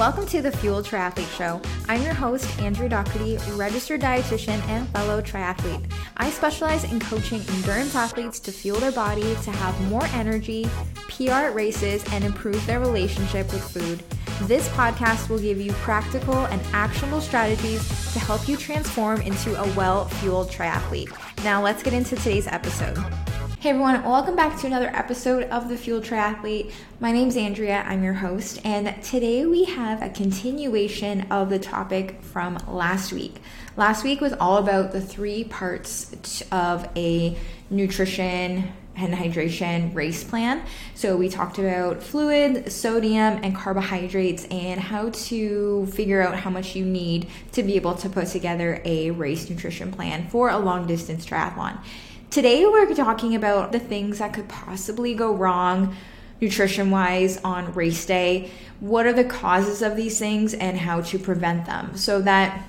Welcome to the Fuel Triathlete Show. I'm your host, Andrea Docherty, registered dietitian and fellow triathlete. I specialize in coaching endurance athletes to fuel their body to have more energy, PR at races, and improve their relationship with food. This podcast will give you practical and actionable strategies to help you transform into a well fueled triathlete. Now, let's get into today's episode. Hey everyone, welcome back to another episode of the Fuel Triathlete. My name's Andrea, I'm your host, and today we have a continuation of the topic from last week. Last week was all about the three parts of a nutrition and hydration race plan. So we talked about fluid, sodium, and carbohydrates and how to figure out how much you need to be able to put together a race nutrition plan for a long distance triathlon. Today, we're talking about the things that could possibly go wrong nutrition wise on race day. What are the causes of these things and how to prevent them so that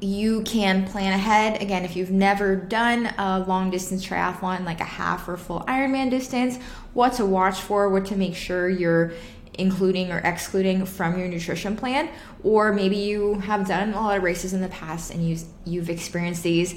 you can plan ahead. Again, if you've never done a long distance triathlon, like a half or full Ironman distance, what to watch for, what to make sure you're including or excluding from your nutrition plan or maybe you have done a lot of races in the past and you've, you've experienced these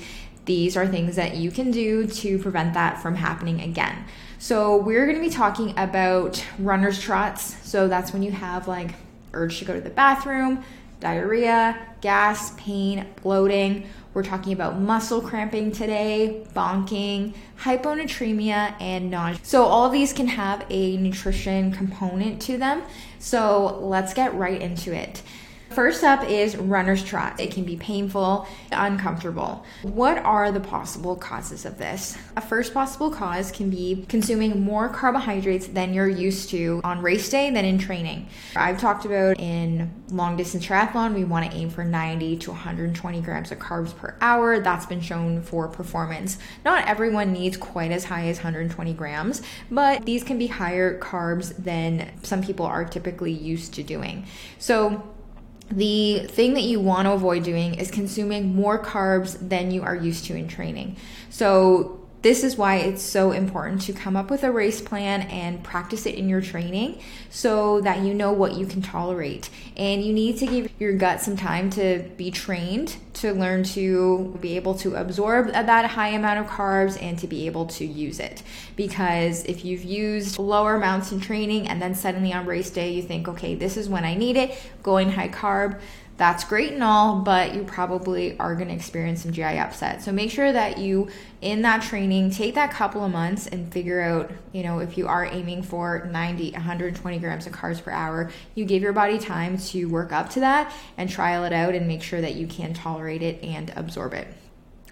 these are things that you can do to prevent that from happening again. So, we're going to be talking about runner's trots. So, that's when you have like urge to go to the bathroom, diarrhea, gas, pain, bloating. We're talking about muscle cramping today, bonking, hyponatremia, and nausea. So, all these can have a nutrition component to them. So, let's get right into it. First up is runner's trot. It can be painful, uncomfortable. What are the possible causes of this? A first possible cause can be consuming more carbohydrates than you're used to on race day than in training. I've talked about in long distance triathlon, we want to aim for 90 to 120 grams of carbs per hour. That's been shown for performance. Not everyone needs quite as high as 120 grams, but these can be higher carbs than some people are typically used to doing. So, the thing that you want to avoid doing is consuming more carbs than you are used to in training. So, this is why it's so important to come up with a race plan and practice it in your training so that you know what you can tolerate. And you need to give your gut some time to be trained to learn to be able to absorb that high amount of carbs and to be able to use it. Because if you've used lower amounts in training and then suddenly on race day you think, okay, this is when I need it, going high carb that's great and all, but you probably are going to experience some GI upset. So make sure that you, in that training, take that couple of months and figure out, you know, if you are aiming for 90, 120 grams of carbs per hour, you give your body time to work up to that and trial it out and make sure that you can tolerate it and absorb it.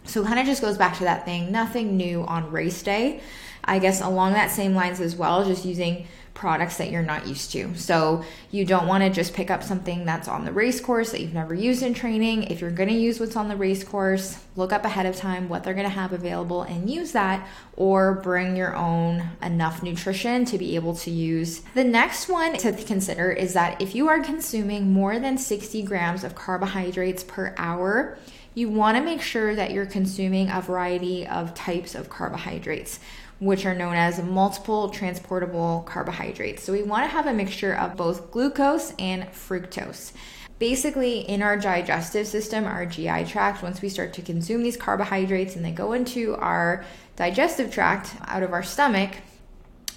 So kind of just goes back to that thing, nothing new on race day. I guess along that same lines as well, just using products that you're not used to. So you don't want to just pick up something that's on the race course that you've never used in training. If you're going to use what's on the race course, look up ahead of time what they're going to have available and use that or bring your own enough nutrition to be able to use. The next one to consider is that if you are consuming more than 60 grams of carbohydrates per hour, you want to make sure that you're consuming a variety of types of carbohydrates which are known as multiple transportable carbohydrates. So we want to have a mixture of both glucose and fructose. Basically, in our digestive system, our GI tract, once we start to consume these carbohydrates and they go into our digestive tract out of our stomach,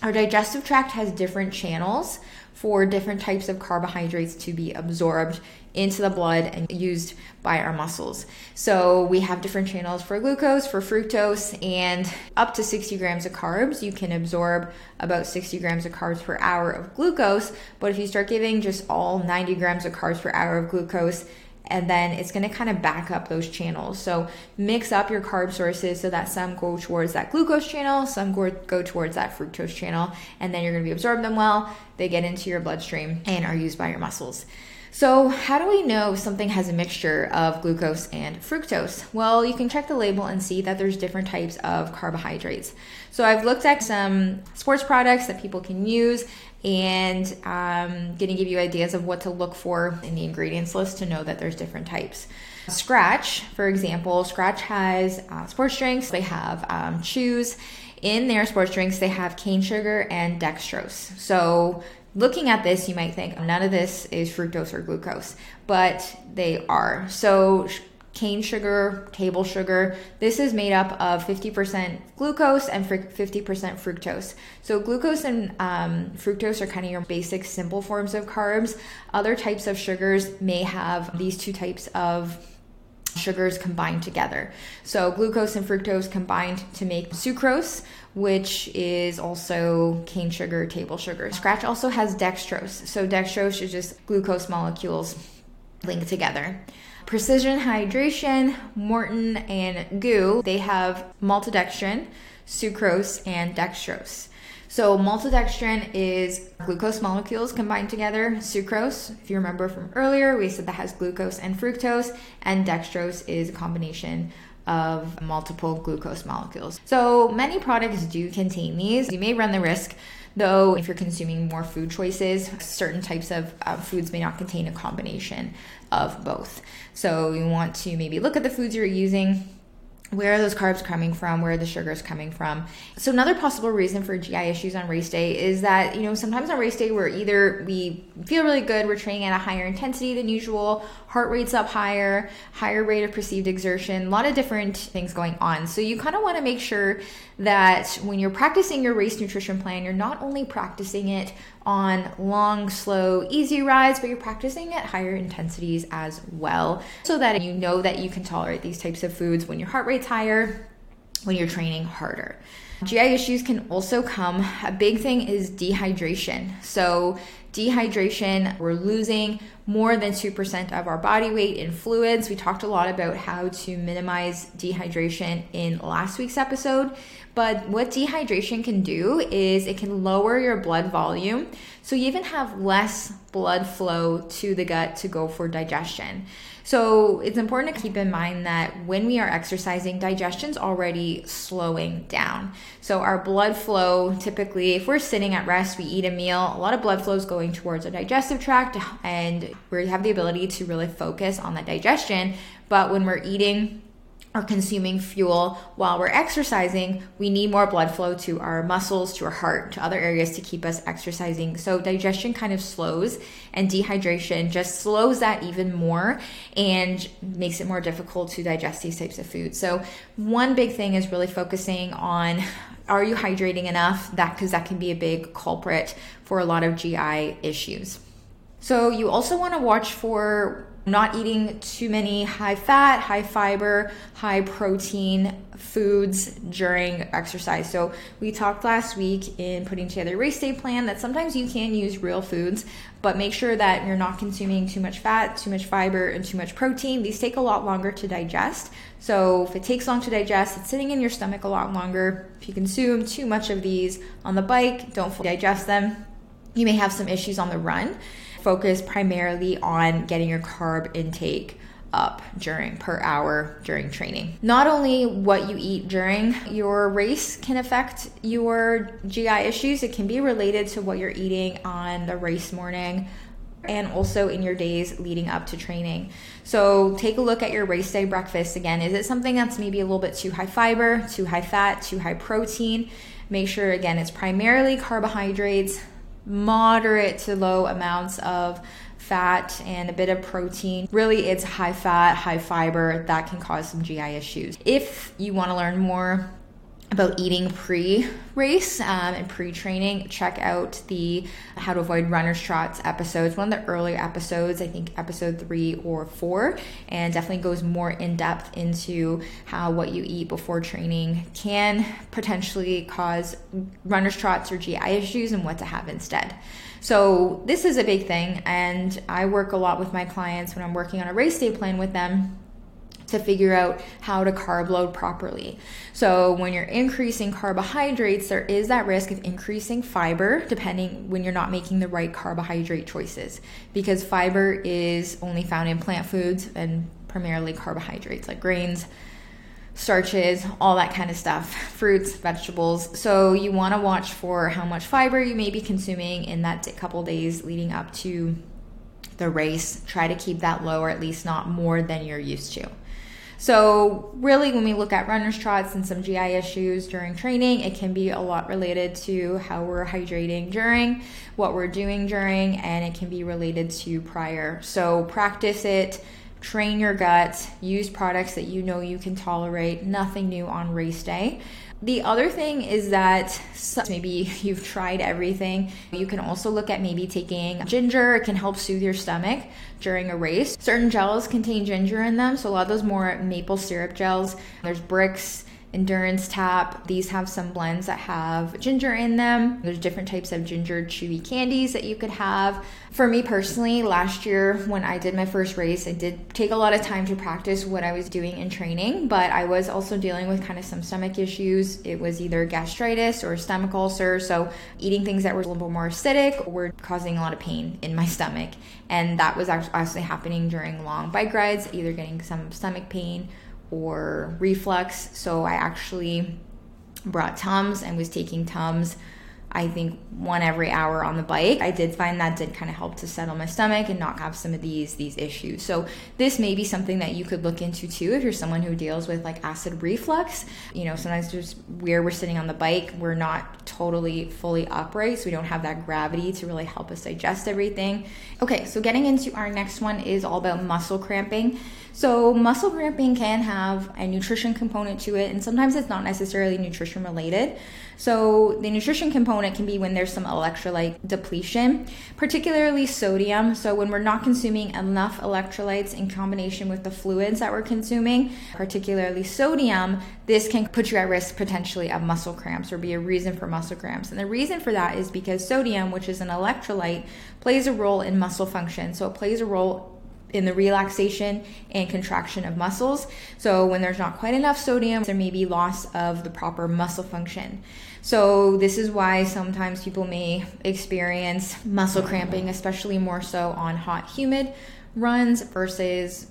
our digestive tract has different channels for different types of carbohydrates to be absorbed into the blood and used by our muscles. So we have different channels for glucose, for fructose, and up to 60 grams of carbs. You can absorb about 60 grams of carbs per hour of glucose, but if you start giving just all 90 grams of carbs per hour of glucose, and then it's going to kind of back up those channels. So mix up your carb sources so that some go towards that glucose channel, some go, go towards that fructose channel, and then you're going to be absorbing them well. They get into your bloodstream and are used by your muscles. So, how do we know something has a mixture of glucose and fructose? Well, you can check the label and see that there's different types of carbohydrates. So, I've looked at some sports products that people can use and I'm um, going to give you ideas of what to look for in the ingredients list to know that there's different types. Skratch, for example, Skratch has uh, sports drinks, they have um, chews. In their sports drinks, they have cane sugar and dextrose. So looking at this, you might think none of this is fructose or glucose, but they are. So, cane sugar, table sugar, this is made up of 50% glucose and 50% fructose. So, glucose and um, fructose are kind of your basic simple forms of carbs. Other types of sugars may have these two types of sugars combined together. So, glucose and fructose combined to make sucrose, which is also cane sugar, table sugar. Skratch also has dextrose. So, dextrose is just glucose molecules linked together. Precision Hydration, Maurten, and GU, they have maltodextrin, sucrose, and dextrose. So maltodextrin is glucose molecules combined together. Sucrose, if you remember from earlier, we said that has glucose and fructose, and dextrose is a combination of multiple glucose molecules. So many products do contain these. You may run the risk though if you're consuming more food choices certain types of uh, foods may not contain a combination of both so you want to maybe look at the foods you're using where are those carbs coming from? Where are the sugars coming from? So another possible reason for gi issues on race day is that you know sometimes on race day we're either we feel really good we're training at a higher intensity than usual heart rate's up higher higher rate of perceived exertion a lot of different things going on. So you kind of want to make sure that when you're practicing your race nutrition plan you're not only practicing it on long, slow, easy rides, but you're practicing at higher intensities as well so that you know that you can tolerate these types of foods when your heart rate's higher, when you're training harder. GI issues can also come. A big thing is dehydration. So, dehydration, we're losing more than 2% of our body weight in fluids. We talked a lot about how to minimize dehydration in last week's episode. But what dehydration can do is it can lower your blood volume. So you even have less blood flow to the gut to go for digestion. So it's important to keep in mind that when we are exercising, digestion's already slowing down. So our blood flow, typically, if we're sitting at rest, we eat a meal, a lot of blood flow is going towards our digestive tract, and we have the ability to really focus on that digestion. But when we're eating, are consuming fuel while we're exercising, we need more blood flow to our muscles, to our heart, to other areas to keep us exercising. So digestion kind of slows, and dehydration just slows that even more and makes it more difficult to digest these types of foods. So, one big thing is really focusing on are you hydrating enough? That because that can be a big culprit for a lot of GI issues. So, you also want to watch for not eating too many high fat, high fiber, high protein foods during exercise. So, we talked last week in putting together a race day plan that sometimes you can use real foods, but make sure that you're not consuming too much fat, too much fiber, and too much protein. These take a lot longer to digest. So, if it takes long to digest, it's sitting in your stomach a lot longer. If you consume too much of these on the bike, don't fully digest them. You may have some issues on the run focus primarily on getting your carb intake up during per hour during training. Not only what you eat during your race can affect your GI issues, it can be related to what you're eating on the race morning and also in your days leading up to training. So take a look at your race day breakfast again. Is it something that's maybe a little bit too high fiber, too high fat, too high protein? Make sure again it's primarily carbohydrates, moderate to low amounts of fat and a bit of protein. Really, it's high fat, high fiber that can cause some GI issues. If you want to learn more about eating pre race um, and pre training, check out the How to Avoid Runner's Trots episodes, one of the earlier episodes, I think episode three or four, and definitely goes more in depth into how what you eat before training can potentially cause runner's trots or GI issues and what to have instead. So, this is a big thing, and I work a lot with my clients when I'm working on a race day plan with them to figure out how to carb load properly. So, when you're increasing carbohydrates, there is that risk of increasing fiber depending when you're not making the right carbohydrate choices because fiber is only found in plant foods and primarily carbohydrates like grains, starches, all that kind of stuff, fruits, vegetables. So, you want to watch for how much fiber you may be consuming in that couple days leading up to the race. Try to keep that low or at least not more than you're used to. So, really, when we look at runner's trots and some GI issues during training, it can be a lot related to how we're hydrating during, what we're doing during, and it can be related to prior. So, practice it train your gut, use products that you know you can tolerate, nothing new on race day. The other thing is that maybe you've tried everything. You can also look at maybe taking ginger. It can help soothe your stomach during a race. Certain gels contain ginger in them, so a lot of those more maple syrup gels. There's Brix Endurance Tap. These have some blends that have ginger in them. There's different types of ginger chewy candies that you could have. For me personally, last year when I did my first race, I did take a lot of time to practice what I was doing in training, but I was also dealing with kind of some stomach issues. It was either gastritis or stomach ulcer, so eating things that were a little bit more acidic were causing a lot of pain in my stomach. And that was actually happening during long bike rides, either getting some stomach pain or reflux. So I actually brought Tums and was taking Tums I think one every hour on the bike. I did find that did kind of help to settle my stomach and not have some of these these issues. So this may be something that you could look into too if you're someone who deals with like acid reflux. You know, sometimes just where we're sitting on the bike, we're not totally fully upright, so we don't have that gravity to really help us digest everything. Okay, so getting into our next one is all about muscle cramping. So, muscle cramping can have a nutrition component to it, and sometimes it's not necessarily nutrition related. So, the nutrition component can be when there's some electrolyte depletion, particularly sodium. So, when we're not consuming enough electrolytes in combination with the fluids that we're consuming, particularly sodium, this can put you at risk potentially of muscle cramps or be a reason for muscle cramps. And the reason for that is because sodium, which is an electrolyte, plays a role in muscle function. So, it plays a role in the relaxation and contraction of muscles. So, when there's not quite enough sodium, there may be loss of the proper muscle function. So, this is why sometimes people may experience muscle cramping, especially more so on hot, humid runs versus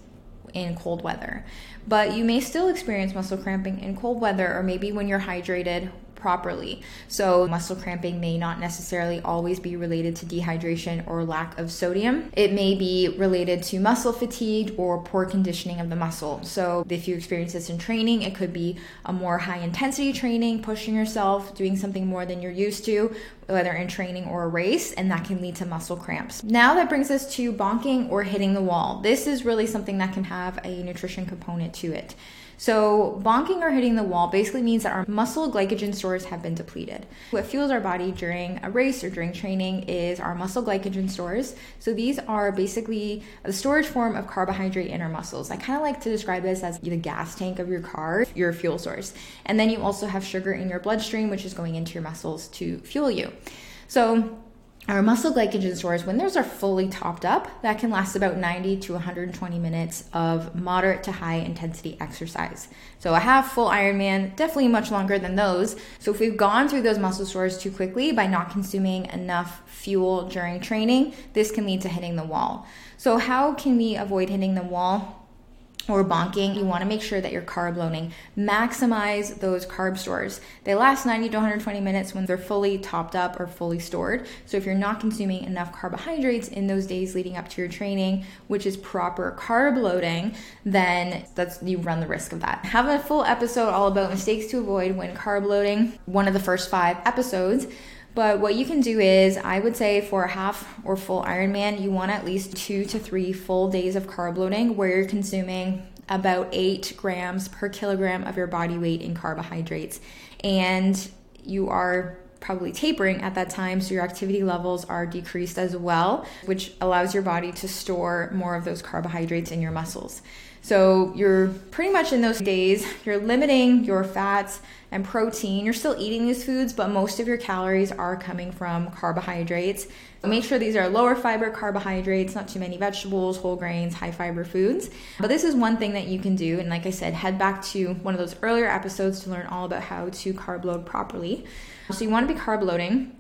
in cold weather. But you may still experience muscle cramping in cold weather, or maybe when you're hydrated properly. So, muscle cramping may not necessarily always be related to dehydration or lack of sodium. It may be related to muscle fatigue or poor conditioning of the muscle. So, if you experience this in training, it could be a more high intensity training, pushing yourself, doing something more than you're used to, whether in training or a race, and that can lead to muscle cramps. Now, that brings us to bonking or hitting the wall. This is really something that can have a nutrition component to it. So, bonking or hitting the wall basically means that our muscle glycogen stores have been depleted. What fuels our body during a race or during training is our muscle glycogen stores. So, these are basically the storage form of carbohydrate in our muscles. I kind of like to describe this as the gas tank of your car, your fuel source. And then you also have sugar in your bloodstream, which is going into your muscles to fuel you. So, our muscle glycogen stores, when those are fully topped up, that can last about 90 to 120 minutes of moderate to high intensity exercise. So a half full Ironman, definitely much longer than those. So if we've gone through those muscle stores too quickly by not consuming enough fuel during training, this can lead to hitting the wall. So how can we avoid hitting the wall? Or bonking, you want to make sure that you're carb loading. Maximize those carb stores. They last 90 to 120 minutes when they're fully topped up or fully stored. So if you're not consuming enough carbohydrates in those days leading up to your training, which is proper carb loading, then that's you run the risk of that. Have a full episode all about mistakes to avoid when carb loading, one of the first 5 episodes. But what you can do is, I would say for a half or full Ironman, you want at least two to three full days of carb loading where you're consuming about eight grams per kilogram of your body weight in carbohydrates. And you are probably tapering at that time, so your activity levels are decreased as well, which allows your body to store more of those carbohydrates in your muscles. So you're pretty much in those days, you're limiting your fats and protein. You're still eating these foods, but most of your calories are coming from carbohydrates. So make sure these are lower fiber carbohydrates, not too many vegetables, whole grains, high fiber foods. But this is one thing that you can do. And like I said, head back to one of those earlier episodes to learn all about how to carb load properly. So you want to be carb loading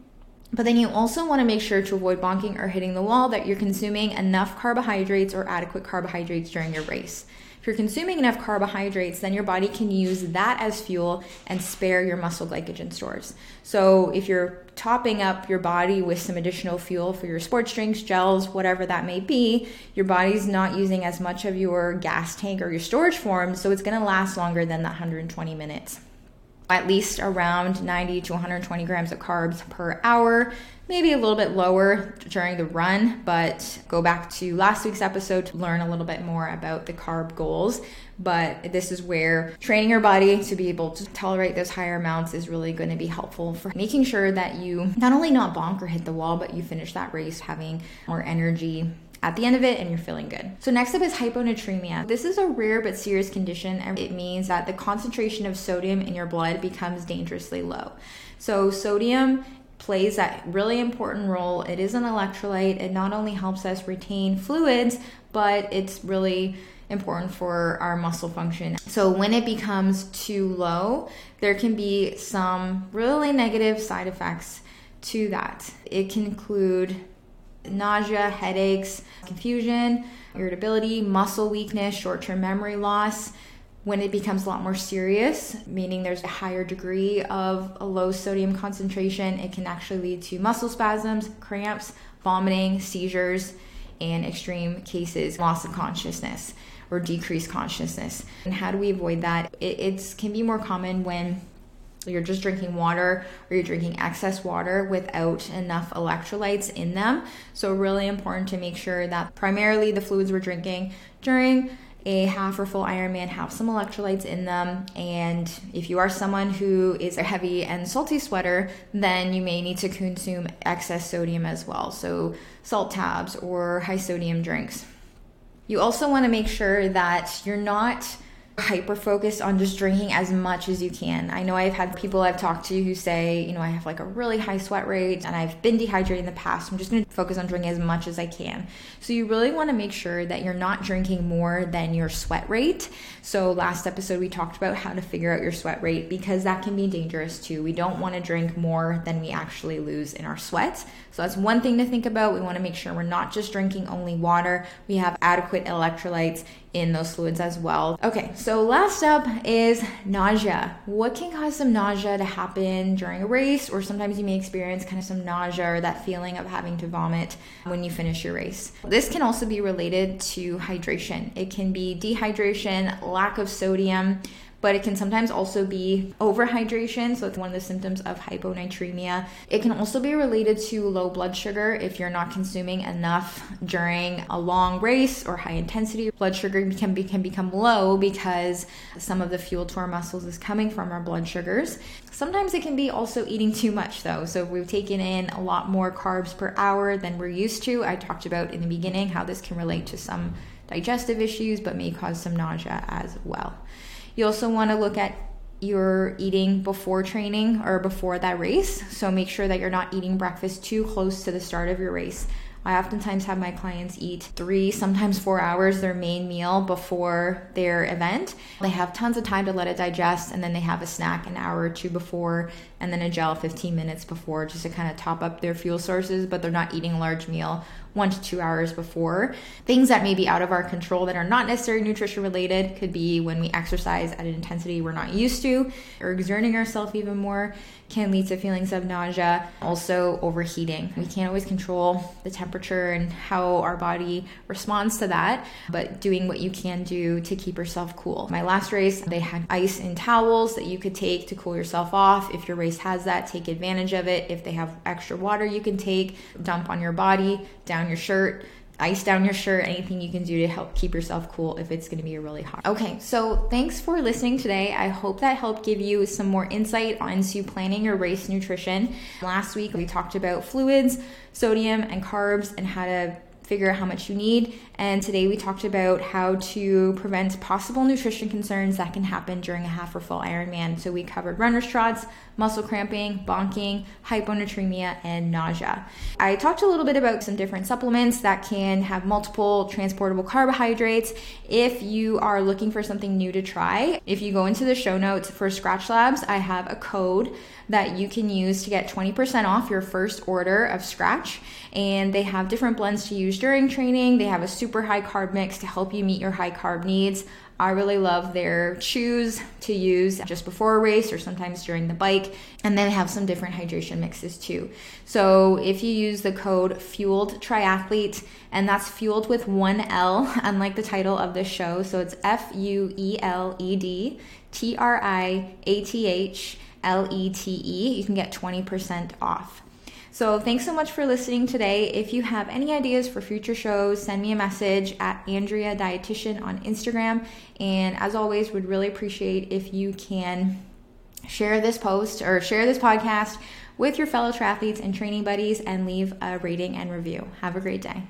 But then you also want to make sure to avoid bonking or hitting the wall that you're consuming enough carbohydrates or adequate carbohydrates during your race. If you're consuming enough carbohydrates, then your body can use that as fuel and spare your muscle glycogen stores. So if you're topping up your body with some additional fuel for your sports drinks, gels, whatever that may be, your body's not using as much of your gas tank or your storage form, so it's going to last longer than that 120 minutes at least around 90 to 120 grams of carbs per hour, maybe a little bit lower during the run, but go back to last week's episode to learn a little bit more about the carb goals. But this is where training your body to be able to tolerate those higher amounts is really going to be helpful for making sure that you not only not bonk or hit the wall, but you finish that race having more energy at the end of it and you're feeling good. So next up is hyponatremia. This is a rare but serious condition and it means that the concentration of sodium in your blood becomes dangerously low. So sodium plays that really important role. It is an electrolyte. It not only helps us retain fluids, but it's really important for our muscle function. So when it becomes too low, there can be some really negative side effects to that. It can include nausea, headaches, confusion, irritability, muscle weakness, short term memory loss. When it becomes a lot more serious, meaning there's a higher degree of a low sodium concentration, it can actually lead to muscle spasms, cramps, vomiting, seizures, and extreme cases, loss of consciousness or decreased consciousness. And how do we avoid that? It can be more common when you're just drinking water or you're drinking excess water without enough electrolytes in them. So, really important to make sure that primarily the fluids we're drinking during a half or full Ironman have some electrolytes in them. And if you are someone who is a heavy and salty sweater, then you may need to consume excess sodium as well. So, salt tabs or high sodium drinks. You also want to make sure that you're not hyper focused on just drinking as much as you can. I know I've had people I've talked to who say, you know, I have like a really high sweat rate and I've been dehydrated in the past. I'm just going to focus on drinking as much as I can. So you really want to make sure that you're not drinking more than your sweat rate. So last episode we talked about how to figure out your sweat rate because that can be dangerous too. We don't want to drink more than we actually lose in our sweat. So that's one thing to think about. We want to make sure we're not just drinking only water. We have adequate electrolytes in those fluids as well. Okay, so last up is nausea. What can cause some nausea to happen during a race, or sometimes you may experience kind of some nausea or that feeling of having to vomit when you finish your race? This can also be related to hydration. It can be dehydration, lack of sodium but it can sometimes also be overhydration. So it's one of the symptoms of hyponatremia. It can also be related to low blood sugar if you're not consuming enough during a long race or high intensity. Blood sugar can, be, can become low because some of the fuel to our muscles is coming from our blood sugars. Sometimes it can be also eating too much though. So if we've taken in a lot more carbs per hour than we're used to, I talked about in the beginning how this can relate to some digestive issues but may cause some nausea as well. You also want to look at your eating before training or before that race. So make sure that you're not eating breakfast too close to the start of your race. I oftentimes have my clients eat three, sometimes four hours, their main meal before their event. They have tons of time to let it digest, and then they have a snack an hour or two before, and then a gel 15 minutes before just to kind of top up their fuel sources, but they're not eating a large meal one to two hours before. Things that may be out of our control that are not necessarily nutrition related could be when we exercise at an intensity we're not used to or exerting ourselves even more can lead to feelings of nausea, also overheating. We can't always control the temperature and how our body responds to that, but doing what you can do to keep yourself cool. My last race, they had ice in towels that you could take to cool yourself off. If your race has that, take advantage of it. If they have extra water you can take, dump on your body, down your shirt ice down your shirt, anything you can do to help keep yourself cool if it's to be really hot. Okay, so thanks for listening today. I hope that helped give you some more insight onto planning your race nutrition. Last week we talked about fluids, sodium, and carbs and how to figure out how much you need. And today we talked about how to prevent possible nutrition concerns that can happen during a half or full Ironman. So we covered runner's trots, muscle cramping, bonking, hyponatremia, and nausea. I talked a little bit about some different supplements that can have multiple transportable carbohydrates. If you are looking for something new to try, if you go into the show notes for Skratch Labs, I have a code that you can use to get 20% off your first order of Skratch. And they have different blends to use during training. They have a super high carb mix to help you meet your high carb needs. I really love their chews to use just before a race or sometimes during the bike. And then they have some different hydration mixes too. So if you use the code Fueled Triathlete, and that's fueled with one L, unlike the title of this show. So it's F U E L E D T R I A T H L E T E. You can get 20% off. So, thanks so much for listening today. If you have any ideas for future shows, send me a message at Andrea Dietitian on Instagram. And as always, would really appreciate if you can share this post or share this podcast with your fellow triathletes and training buddies and leave a rating and review. Have a great day.